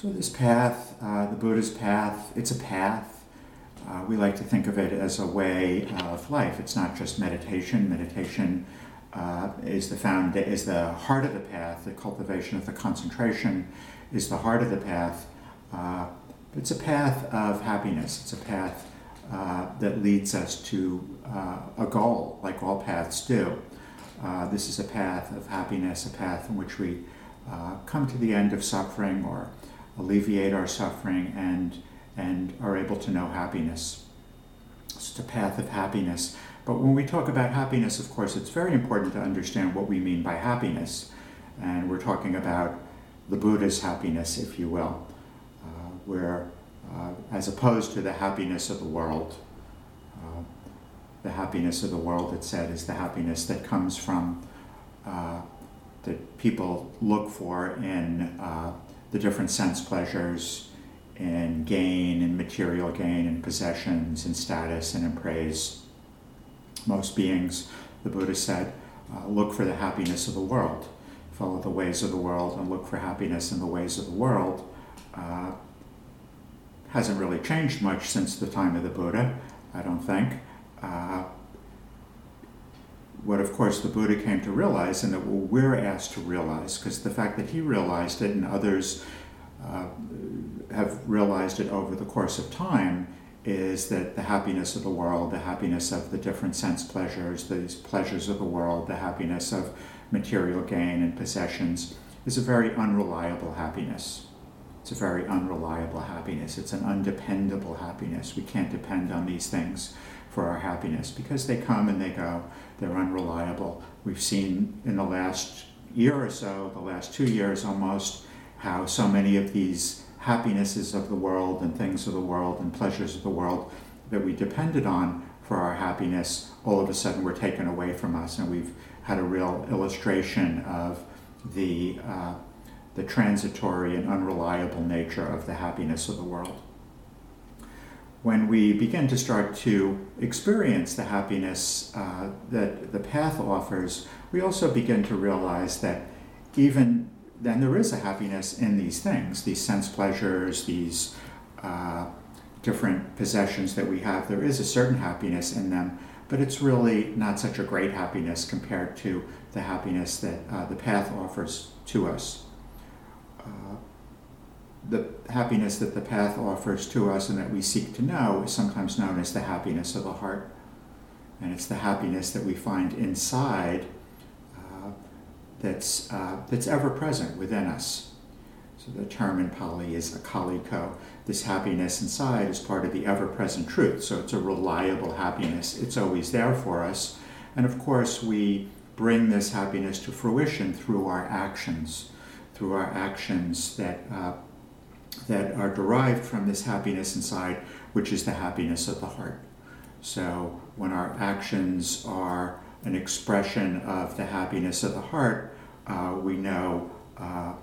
So, this path, uh, the Buddha's path, it's a path. Uh, we like to think of it as a way of life. It's not just meditation. Meditation uh, is the found is the heart of the path. The cultivation of the concentration is the heart of the path. Uh, it's a path of happiness. It's a path uh, that leads us to uh, a goal, like all paths do. This is a path of happiness, a path in which we come to the end of suffering or alleviate our suffering and, and are able to know happiness. It's a path of happiness. But when we talk about happiness, of course, it's very important to understand what we mean by happiness. And we're talking about the Buddha's happiness, if you will, uh, where, uh, as opposed to the happiness of the world, uh, the happiness of the world, it said, is the happiness that comes from, uh, that people look for in uh, the different sense pleasures, and gain, and material gain, and possessions, and status, and in praise. Most beings, the Buddha said, uh, look for the happiness of the world, follow the ways of the world, and look for happiness in the ways of the world. Uh, hasn't really changed much since the time of the Buddha, I don't think. Uh, what, of course, the Buddha came to realize, and that we're asked to realize, because the fact that he realized it and others uh, have realized it over the course of time, is that the happiness of the world, the happiness of the different sense pleasures, these pleasures of the world, the happiness of material gain and possessions, is a very unreliable happiness. It's a very unreliable happiness. It's an undependable happiness. We can't depend on these things for our happiness because they come and they go. They're unreliable. We've seen in the last year or so, the last two years almost, how so many of these happinesses of the world and things of the world and pleasures of the world that we depended on for our happiness all of a sudden were taken away from us. And we've had a real illustration of the, uh, the transitory and unreliable nature of the happiness of the world when we begin to start to experience the happiness uh, that the path offers, we also begin to realize that even then there is a happiness in these things, these sense pleasures, these uh, different possessions that we have. There is a certain happiness in them, but it's really not such a great happiness compared to the happiness that uh, the path offers to us. Uh, the happiness that the path offers to us and that we seek to know is sometimes known as the happiness of the heart. And it's the happiness that we find inside uh, that's, uh, that's ever present within us. So the term in Pali is akaliko. This happiness inside is part of the ever present truth. So it's a reliable happiness, it's always there for us. And of course, we bring this happiness to fruition through our actions, through our actions that uh, that are derived from this happiness inside, which is the happiness of the heart. So when our actions are an expression of the happiness of the heart, uh, we know uh,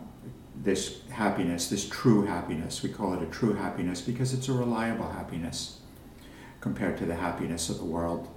this happiness, this true happiness. We call it a true happiness because it's a reliable happiness compared to the happiness of the world.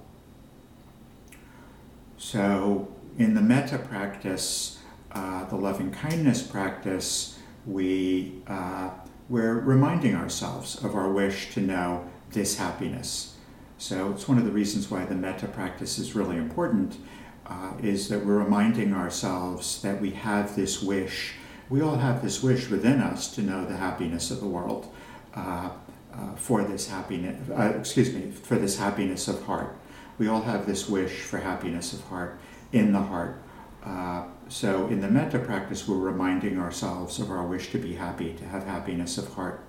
So, in the metta practice, uh, the loving kindness practice, we uh, we're reminding ourselves of our wish to know this happiness. So it's one of the reasons why the metta practice is really important, uh, is that we're reminding ourselves that we have this wish. We all have this wish within us to know the happiness of the world, uh, uh, for this happiness. Uh, excuse me, for this happiness of heart. We all have this wish for happiness of heart in the heart. So in the metta practice, we're reminding ourselves of our wish to be happy, to have happiness of heart.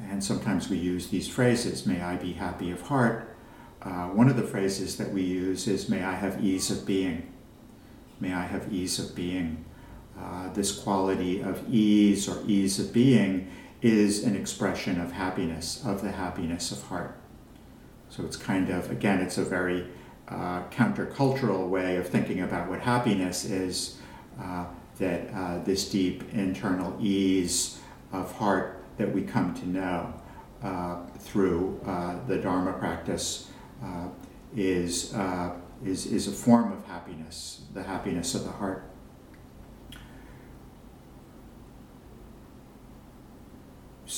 And sometimes we use these phrases, may I be happy of heart. Uh, one of the phrases that we use is, may I have ease of being. May I have ease of being. Uh, this quality of ease or ease of being is an expression of happiness, of the happiness of heart. So it's kind of, again, it's a very uh, countercultural way of thinking about what happiness is, uh, that uh, this deep internal ease of heart that we come to know uh, through uh, the Dharma practice is, is, is a form of happiness, the happiness of the heart.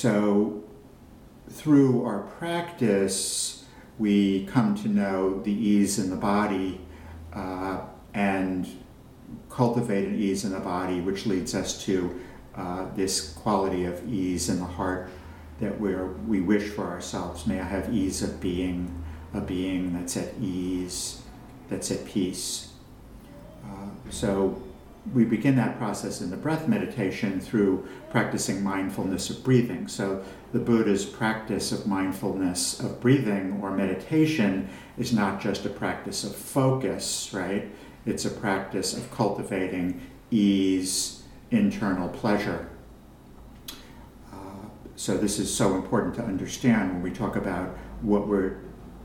so through our practice, we come to know the ease in the body uh, and cultivate an ease in the body, which leads us to uh, this quality of ease in the heart that we we wish for ourselves. May I have ease of being, a being that's at ease, that's at peace. Uh, so we begin that process in the breath meditation through practicing mindfulness of breathing. So the Buddha's practice of mindfulness of breathing or meditation is not just a practice of focus, right? It's a practice of cultivating ease, internal pleasure. Uh, so this is so important to understand when we talk about what we're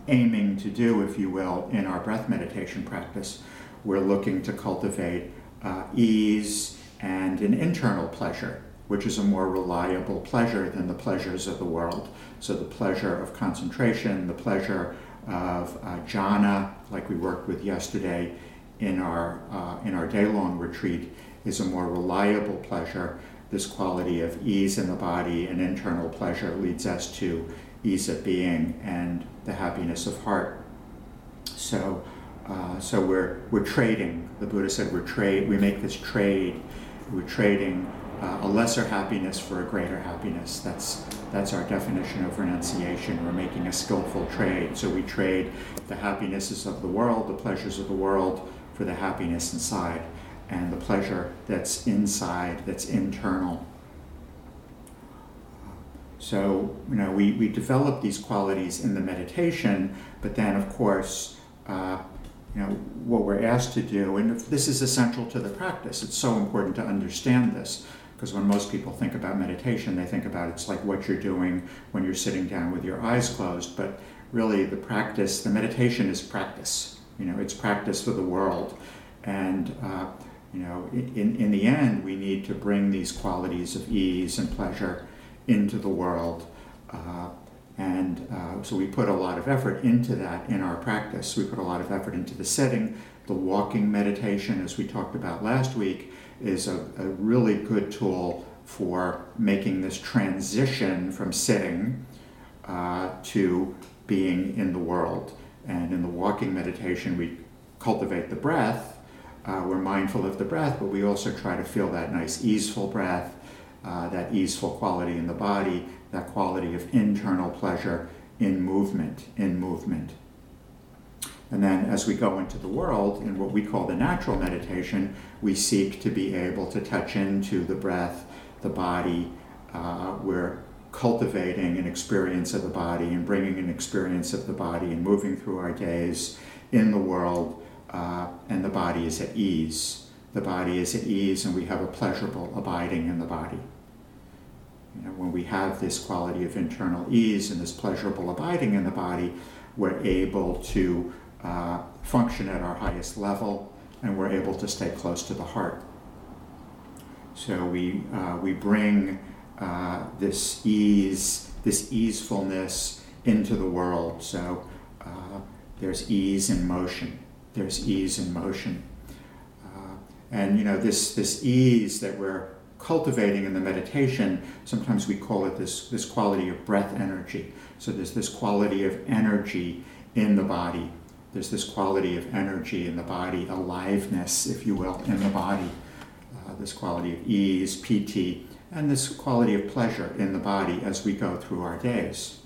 aiming to do, if you will, in our breath meditation practice. We're looking to cultivate uh, ease and an internal pleasure, which is a more reliable pleasure than the pleasures of the world. So, the pleasure of concentration, the pleasure of uh, jhana, like we worked with yesterday in our, uh, in our day long retreat, is a more reliable pleasure. This quality of ease in the body and internal pleasure leads us to ease of being and the happiness of heart. So, uh, so we're, we're trading. The Buddha said we're trade. We make this trade. We're trading uh, a lesser happiness for a greater happiness. That's that's our definition of renunciation. We're making a skillful trade. So we trade the happinesses of the world, the pleasures of the world, for the happiness inside, and the pleasure that's inside, that's internal. So, you know, we, we develop these qualities in the meditation, but then, of course, uh, know, what we're asked to do, and this is essential to the practice. It's so important to understand this because when most people think about meditation, they think about it's like what you're doing when you're sitting down with your eyes closed. But really, the practice, the meditation is practice. You know, it's practice for the world, and uh, you know, in in the end, we need to bring these qualities of ease and pleasure into the world. Uh, and uh, so we put a lot of effort into that in our practice. We put a lot of effort into the setting. The walking meditation, as we talked about last week, is a, a really good tool for making this transition from sitting uh, to being in the world. And in the walking meditation, we cultivate the breath. Uh, we're mindful of the breath, but we also try to feel that nice, easeful breath, uh, that easeful quality in the body that quality of internal pleasure in movement, in movement. And then as we go into the world, in what we call the natural meditation, we seek to be able to touch into the breath, the body. Uh, we're cultivating an experience of the body and bringing an experience of the body and moving through our days in the world, uh, and the body is at ease. The body is at ease, and we have a pleasurable abiding in the body. When we have this quality of internal ease and this pleasurable abiding in the body, we're able to uh, function at our highest level and we're able to stay close to the heart. So we, uh, we bring uh, this ease, this easefulness into the world. So uh, there's ease in motion. There's ease in motion. Uh, and you know, this, this ease that we're cultivating in the meditation, sometimes we call it this, this quality of breath energy. So there's this quality of energy in the body. There's this quality of energy in the body, aliveness, if you will, in the body. Uh, this quality of ease, piti, and this quality of pleasure in the body as we go through our days.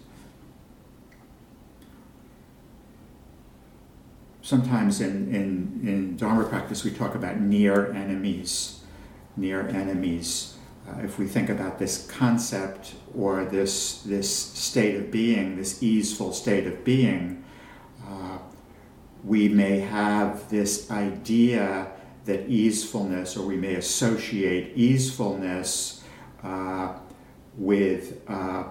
Sometimes in, in, in Dharma practice, we talk about near enemies near enemies. Uh, if we think about this concept or this, this state of being, this easeful state of being, uh, we may have this idea that easefulness, or we may associate easefulness uh, with uh,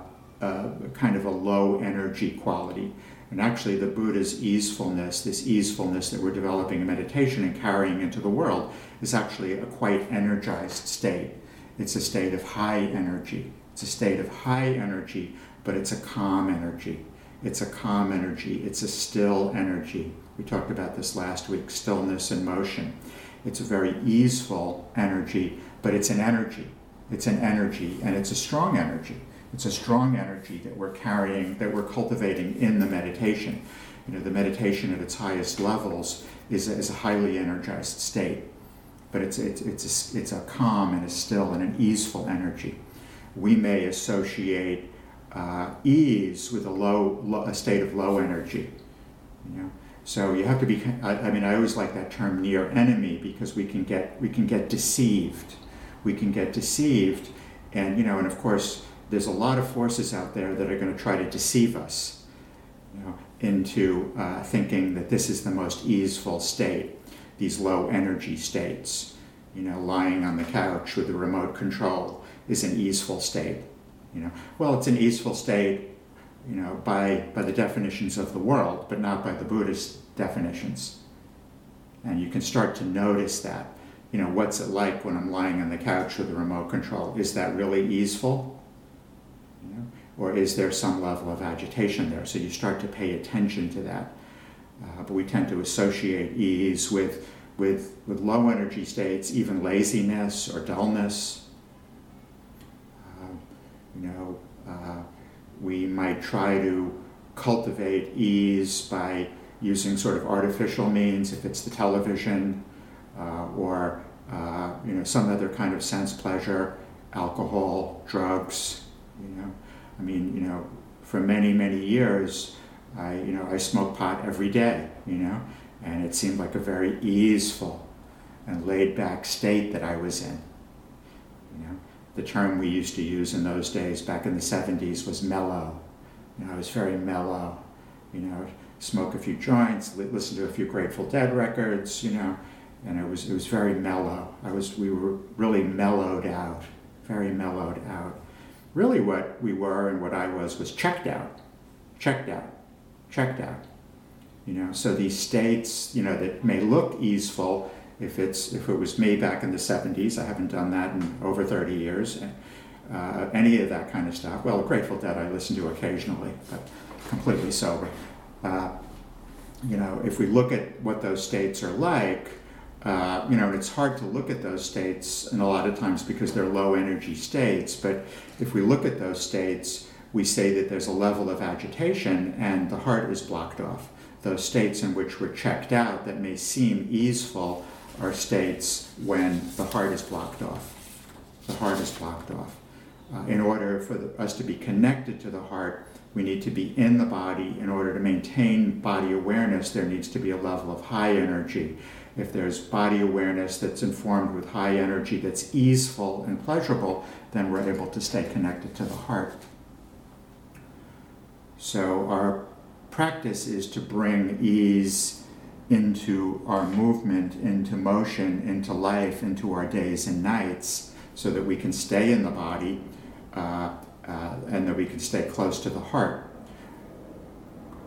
kind of a low energy quality. And actually, the Buddha's easefulness, this easefulness that we're developing in meditation and carrying into the world, is actually a quite energized state. It's a state of high energy. It's a state of high energy, but it's a calm energy. It's a calm energy. It's a still energy. We talked about this last week stillness and motion. It's a very easeful energy, but it's an energy. It's an energy, and it's a strong energy. It's a strong energy that we're carrying, that we're cultivating in the meditation. You know, the meditation at its highest levels is a, is a highly energized state, but it's, it's, it's, a, it's a calm and a still and an easeful energy. We may associate uh, ease with a low, low, a state of low energy. You know, so you have to be. I, I, mean, I always like that term near enemy because we can get we can get deceived. We can get deceived, and you know, and of course, there's a lot of forces out there that are going to try to deceive us, you know, into uh, thinking that this is the most easeful state. These low energy states, you know, lying on the couch with the remote control is an easeful state. You know, well, it's an easeful state you know, by, by the definitions of the world, but not by the Buddhist definitions. And you can start to notice that. You know, what's it like when I'm lying on the couch with the remote control? Is that really easeful? Know, or is there some level of agitation there? So you start to pay attention to that. Uh, but we tend to associate ease with, with, with low energy states, even laziness or dullness. Uh, you know, uh, we might try to cultivate ease by using sort of artificial means, if it's the television uh, or uh, you know some other kind of sense pleasure, alcohol, drugs. You know, I mean, you know, for many many years, I you know I smoked pot every day. You know, and it seemed like a very easeful and laid back state that I was in You know, the term we used to use in those days back in the 70s was mellow. You know, I was very mellow. You know, smoke a few joints, listen to a few Grateful Dead records, you know, and it was it was very mellow. I was we were really mellowed out, very mellowed out. Really what we were and what I was was checked out. Checked out. Checked out. You know, so these states, you know, that may look easeful if it's if it was me back in the 70s, I haven't done that in over 30 years. Uh, any of that kind of stuff. Well, Grateful Dead I listen to occasionally, but completely sober. Uh, you know, if we look at what those states are like, uh, you know, it's hard to look at those states, and a lot of times because they're low energy states. But if we look at those states, we say that there's a level of agitation and the heart is blocked off. Those states in which we're checked out that may seem easeful are states when the heart is blocked off. The heart is blocked off. Uh, in order for the, us to be connected to the heart, we need to be in the body. In order to maintain body awareness, there needs to be a level of high energy. If there's body awareness that's informed with high energy, that's easeful and pleasurable, then we're able to stay connected to the heart. So, our practice is to bring ease into our movement, into motion, into life, into our days and nights, so that we can stay in the body uh, uh, and that we can stay close to the heart.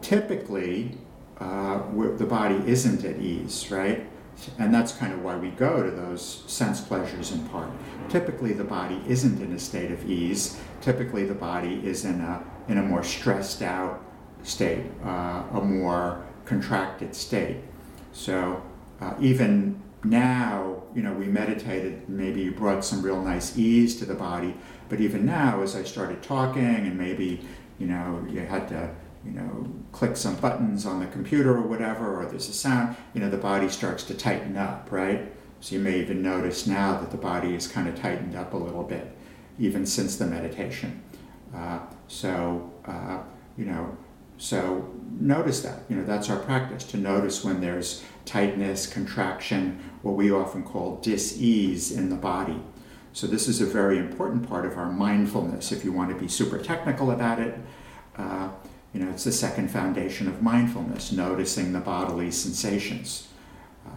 Typically, uh, the body isn't at ease, right? And that's kind of why we go to those sense pleasures in part. Typically, the body isn't in a state of ease. Typically, the body is in a, in a more stressed out state, uh, a more contracted state. So uh, even now, you know, we meditated, maybe you brought some real nice ease to the body, but even now, as I started talking and maybe, you know, you had to, you know, click some buttons on the computer or whatever, or there's a sound, you know, the body starts to tighten up, right? So you may even notice now that the body is kind of tightened up a little bit, even since the meditation. Uh, so, uh, you know, so notice that. You know, that's our practice to notice when there's tightness, contraction, what we often call dis-ease in the body. So this is a very important part of our mindfulness. If you want to be super technical about it, uh, you know, it's the second foundation of mindfulness, noticing the bodily sensations. Uh,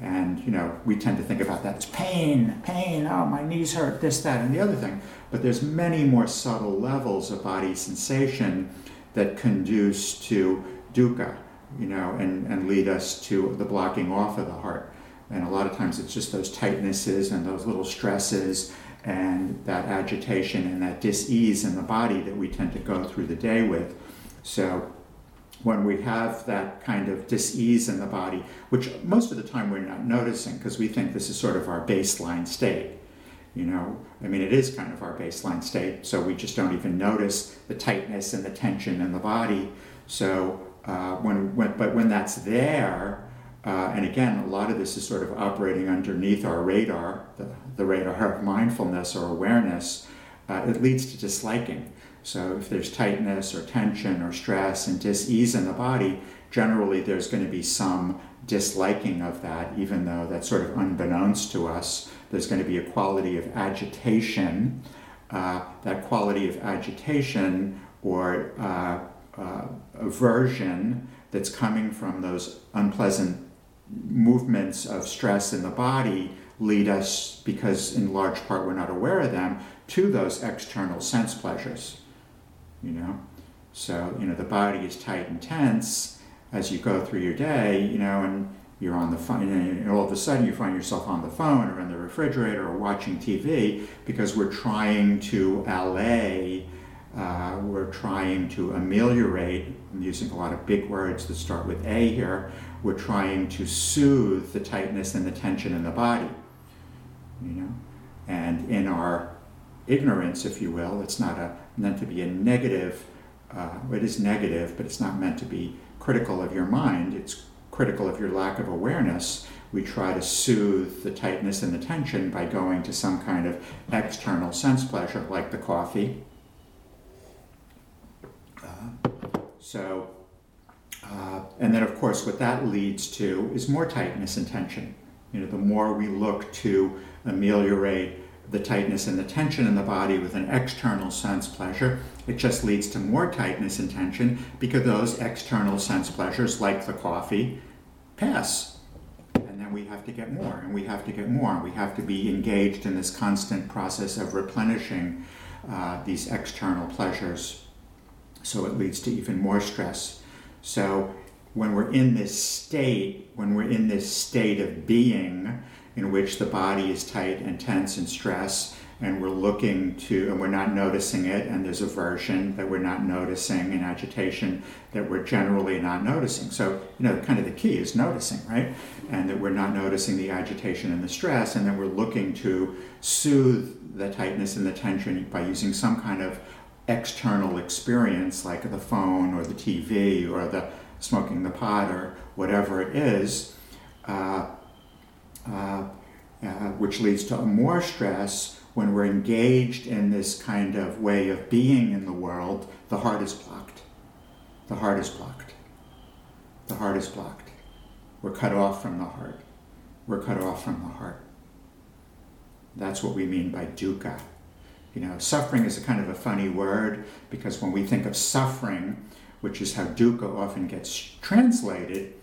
and you know, we tend to think about that as pain, pain. Oh, my knees hurt. This, that, and the other thing. But there's many more subtle levels of body sensation that conduce to dukkha, you know, and, and lead us to the blocking off of the heart. And a lot of times it's just those tightnesses and those little stresses and that agitation and that dis-ease in the body that we tend to go through the day with. So when we have that kind of dis-ease in the body, which most of the time we're not noticing because we think this is sort of our baseline state. You know, I mean, it is kind of our baseline state, so we just don't even notice the tightness and the tension in the body. So uh, when, when, but when that's there, uh, and again, a lot of this is sort of operating underneath our radar, the, the radar of mindfulness or awareness, uh, it leads to disliking. So if there's tightness or tension or stress and dis-ease in the body, generally there's going to be some disliking of that, even though that's sort of unbeknownst to us. There's going to be a quality of agitation. Uh, that quality of agitation or uh, uh, aversion that's coming from those unpleasant movements of stress in the body lead us, because in large part we're not aware of them, to those external sense pleasures. You know? So, you know, the body is tight and tense as you go through your day, you know, and you're on the phone, and all of a sudden you find yourself on the phone or in the refrigerator or watching TV because we're trying to allay, uh, we're trying to ameliorate, I'm using a lot of big words that start with A here, we're trying to soothe the tightness and the tension in the body, you know, and in our ignorance, if you will, it's not a, meant to be a negative, uh, it is negative, but it's not meant to be critical of your mind, it's critical of your lack of awareness. We try to soothe the tightness and the tension by going to some kind of external sense pleasure, like the coffee. Uh, so, uh, and then of course, what that leads to is more tightness and tension. You know, the more we look to ameliorate the tightness and the tension in the body with an external sense pleasure, it just leads to more tightness and tension because those external sense pleasures, like the coffee, pass. And then we have to get more, and we have to get more. and We have to be engaged in this constant process of replenishing uh, these external pleasures. So it leads to even more stress. So when we're in this state, when we're in this state of being, in which the body is tight and tense and stress and we're looking to and we're not noticing it and there's aversion that we're not noticing and agitation that we're generally not noticing. So you know kind of the key is noticing right? And that we're not noticing the agitation and the stress and then we're looking to soothe the tightness and the tension by using some kind of external experience like the phone or the tv or the smoking the pot or whatever it is uh, uh, uh, which leads to more stress when we're engaged in this kind of way of being in the world, the heart is blocked. The heart is blocked. The heart is blocked. We're cut off from the heart. We're cut off from the heart. That's what we mean by dukkha. You know, suffering is a kind of a funny word because when we think of suffering, which is how dukkha often gets translated,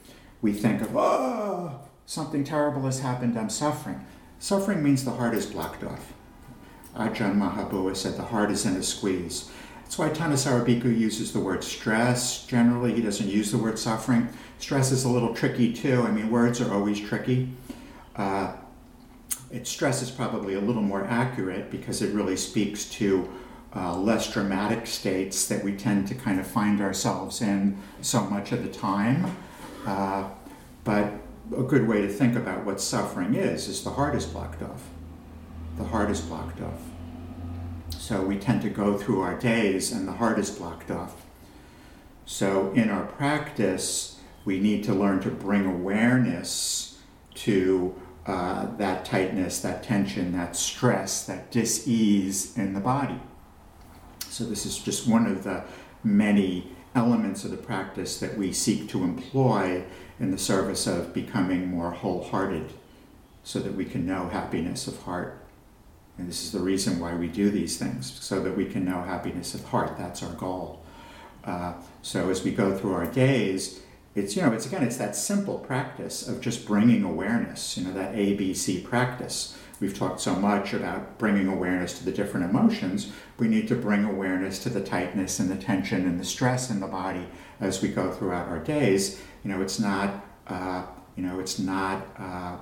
we think of, oh, something terrible has happened, I'm suffering. Suffering means the heart is blocked off. Ajahn Mahabua said the heart is in a squeeze. That's why Thanissaro Bhikkhu uses the word stress. Generally, he doesn't use the word suffering. Stress is a little tricky too. I mean, words are always tricky. Uh, it, stress is probably a little more accurate because it really speaks to uh, less dramatic states that we tend to kind of find ourselves in so much of the time. Uh, but a good way to think about what suffering is is the heart is blocked off. The heart is blocked off. So we tend to go through our days and the heart is blocked off. So in our practice, we need to learn to bring awareness to uh, that tightness, that tension, that stress, that dis-ease in the body. So this is just one of the many elements of the practice that we seek to employ in the service of becoming more wholehearted so that we can know happiness of heart. And this is the reason why we do these things, so that we can know happiness of heart. That's our goal. Uh, so as we go through our days, it's you know it's again it's that simple practice of just bringing awareness. You know that ABC practice. We've talked so much about bringing awareness to the different emotions. We need to bring awareness to the tightness and the tension and the stress in the body as we go throughout our days. You know, it's not, uh, you know, it's not uh,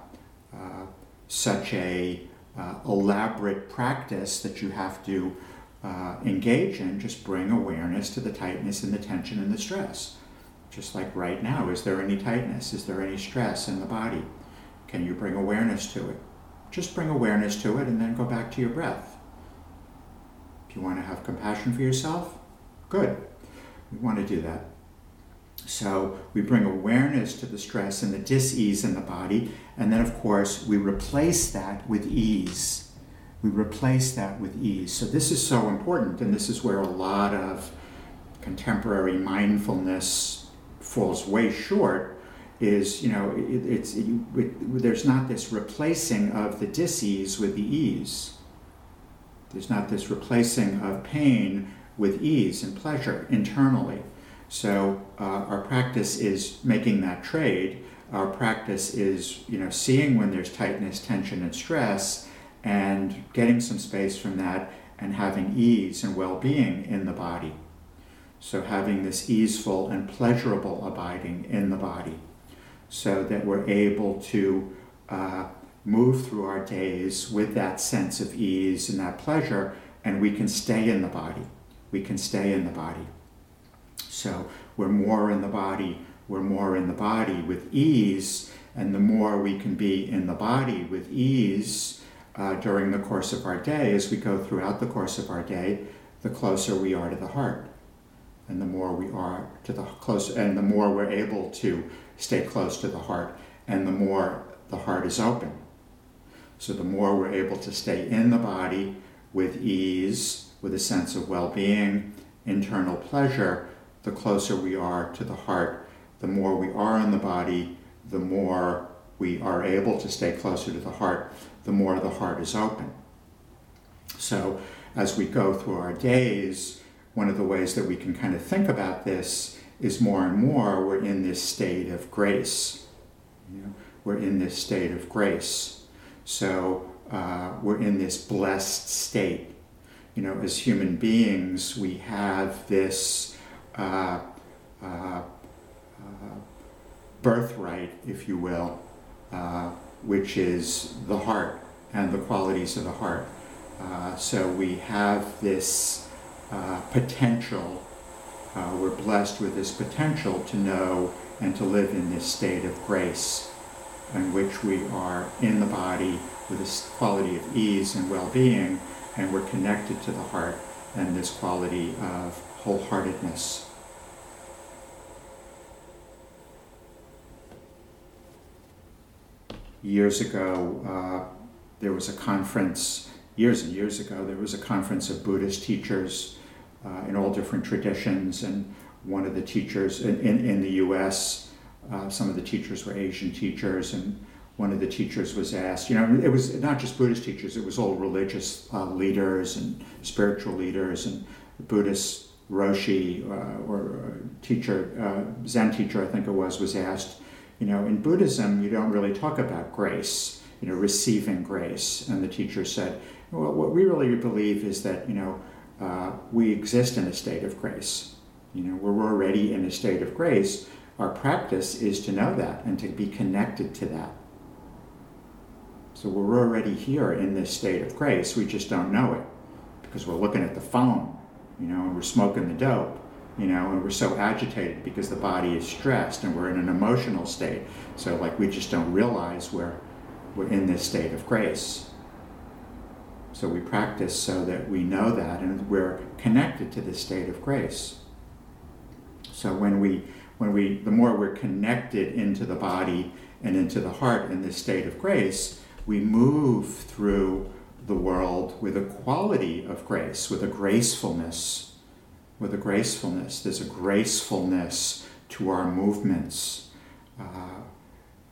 uh, such a uh, elaborate practice that you have to uh, engage in. Just bring awareness to the tightness and the tension and the stress. Just like right now, is there any tightness? Is there any stress in the body? Can you bring awareness to it? just bring awareness to it and then go back to your breath. If you want to have compassion for yourself, good. You want to do that. So we bring awareness to the stress and the dis-ease in the body, and then of course we replace that with ease. We replace that with ease. So this is so important, and this is where a lot of contemporary mindfulness falls way short is you know it, it's it, it, there's not this replacing of the disease with the ease there's not this replacing of pain with ease and pleasure internally so uh, our practice is making that trade our practice is you know seeing when there's tightness tension and stress and getting some space from that and having ease and well-being in the body so having this easeful and pleasurable abiding in the body so that we're able to uh, move through our days with that sense of ease and that pleasure, and we can stay in the body. We can stay in the body. So we're more in the body, we're more in the body with ease, and the more we can be in the body with ease uh, during the course of our day, as we go throughout the course of our day, the closer we are to the heart. And the more we are to the close, and the more we're able to stay close to the heart, and the more the heart is open. So, the more we're able to stay in the body with ease, with a sense of well being, internal pleasure, the closer we are to the heart. The more we are in the body, the more we are able to stay closer to the heart, the more the heart is open. So, as we go through our days, one of the ways that we can kind of think about this is more and more we're in this state of grace. You know, we're in this state of grace. So uh, we're in this blessed state. You know, as human beings, we have this uh, uh, uh birthright, if you will, which is the heart and the qualities of the heart. So we have this potential we're blessed with this potential to know and to live in this state of grace in which we are in the body with this quality of ease and well-being and we're connected to the heart and this quality of wholeheartedness. Years ago, uh, there was a conference, years and years ago, there was a conference of Buddhist teachers uh, in all different traditions. And one of the teachers in, in, in the US, uh, some of the teachers were Asian teachers, and one of the teachers was asked, you know, it was not just Buddhist teachers, it was all religious uh, leaders and spiritual leaders and Buddhist Roshi uh, or teacher, uh, Zen teacher, I think it was, was asked, you know, in Buddhism, you don't really talk about grace, you know, receiving grace. And the teacher said, well, what we really believe is that, you know, uh, we exist in a state of grace. You know, we're already in a state of grace. Our practice is to know that and to be connected to that. So we're already here in this state of grace. We just don't know it because we're looking at the phone, you know, and we're smoking the dope, you know, and we're so agitated because the body is stressed and we're in an emotional state. So like we just don't realize we're we're in this state of grace. So we practice so that we know that and we're connected to this state of grace. So when we when we the more we're connected into the body and into the heart in this state of grace, we move through the world with a quality of grace, with a gracefulness, with a gracefulness. There's a gracefulness to our movements. Uh,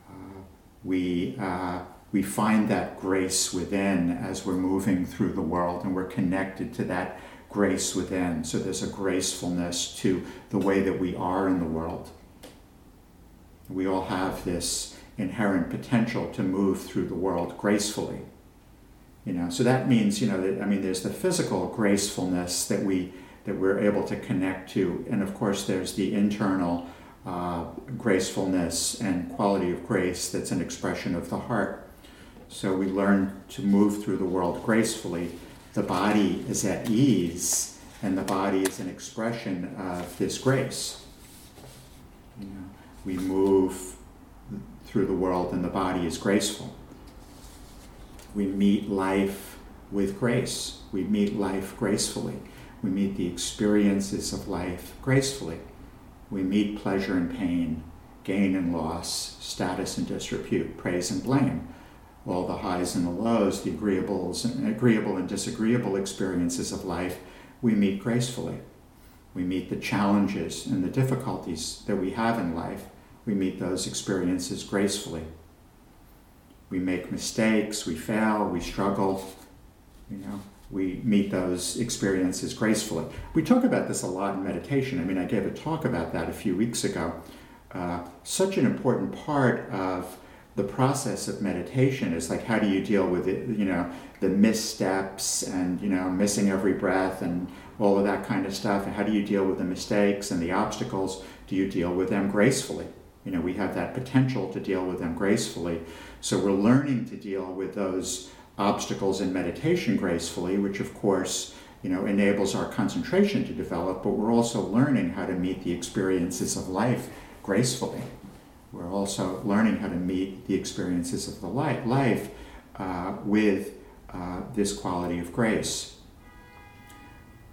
uh, we uh, we find that grace within as we're moving through the world and we're connected to that grace within. So there's a gracefulness to the way that we are in the world. We all have this inherent potential to move through the world gracefully. You know, so that means, you know, that I mean there's the physical gracefulness that we that we're able to connect to, and of course there's the internal uh, gracefulness and quality of grace that's an expression of the heart. So we learn to move through the world gracefully. The body is at ease, and the body is an expression of this grace. You know, we move through the world, and the body is graceful. we meet life with grace. We meet life gracefully. We meet the experiences of life gracefully. We meet pleasure and pain, gain and loss, status and disrepute, praise and blame, all the highs and the lows, the agreeables, and agreeable and disagreeable experiences of life, we meet gracefully. We meet the challenges and the difficulties that we have in life. We meet those experiences gracefully. We make mistakes, we fail, we struggle, you know, we meet those experiences gracefully. We talk about this a lot in meditation. I mean, I gave a talk about that a few weeks ago. Uh, such an important part of the process of meditation is like how do you deal with it you know the missteps and you know missing every breath and all of that kind of stuff and how do you deal with the mistakes and the obstacles do you deal with them gracefully you know we have that potential to deal with them gracefully so we're learning to deal with those obstacles in meditation gracefully which of course you know enables our concentration to develop but we're also learning how to meet the experiences of life gracefully we're also learning how to meet the experiences of the life uh, with uh, this quality of grace.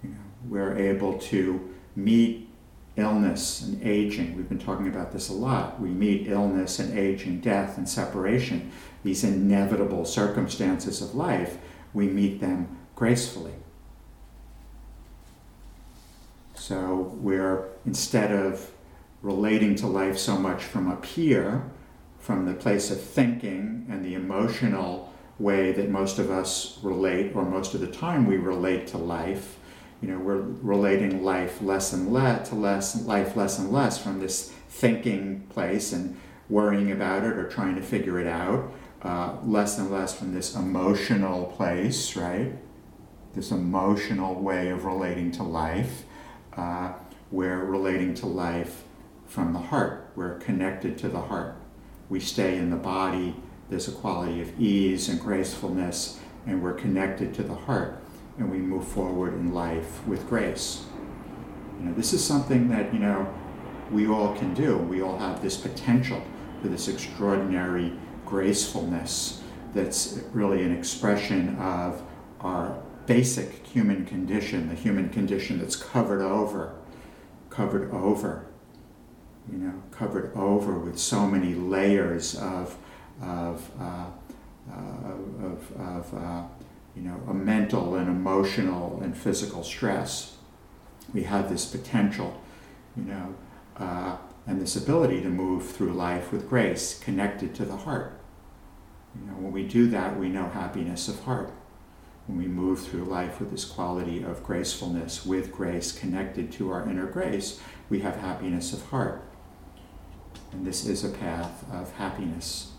You know, we're able to meet illness and aging. We've been talking about this a lot. We meet illness and aging, death and separation, these inevitable circumstances of life. We meet them gracefully. So we're, instead of relating to life so much from up here, from the place of thinking and the emotional way that most of us relate, or most of the time we relate to life. You know, we're relating life less and less to less life less and less from this thinking place and worrying about it or trying to figure it out. Uh, less and less from this emotional place, right? This emotional way of relating to life. Uh, we're relating to life from the heart. We're connected to the heart. We stay in the body. There's a quality of ease and gracefulness, and we're connected to the heart. And we move forward in life with grace. You know, this is something that, you know, we all can do. We all have this potential for this extraordinary gracefulness that's really an expression of our basic human condition, the human condition that's covered over, covered over you know, covered over with so many layers of, of, uh, uh, of, of uh, you know, a mental and emotional and physical stress. We have this potential, you know, uh, and this ability to move through life with grace, connected to the heart. You know, when we do that, we know happiness of heart. When we move through life with this quality of gracefulness, with grace, connected to our inner grace, we have happiness of heart. And this is a path of happiness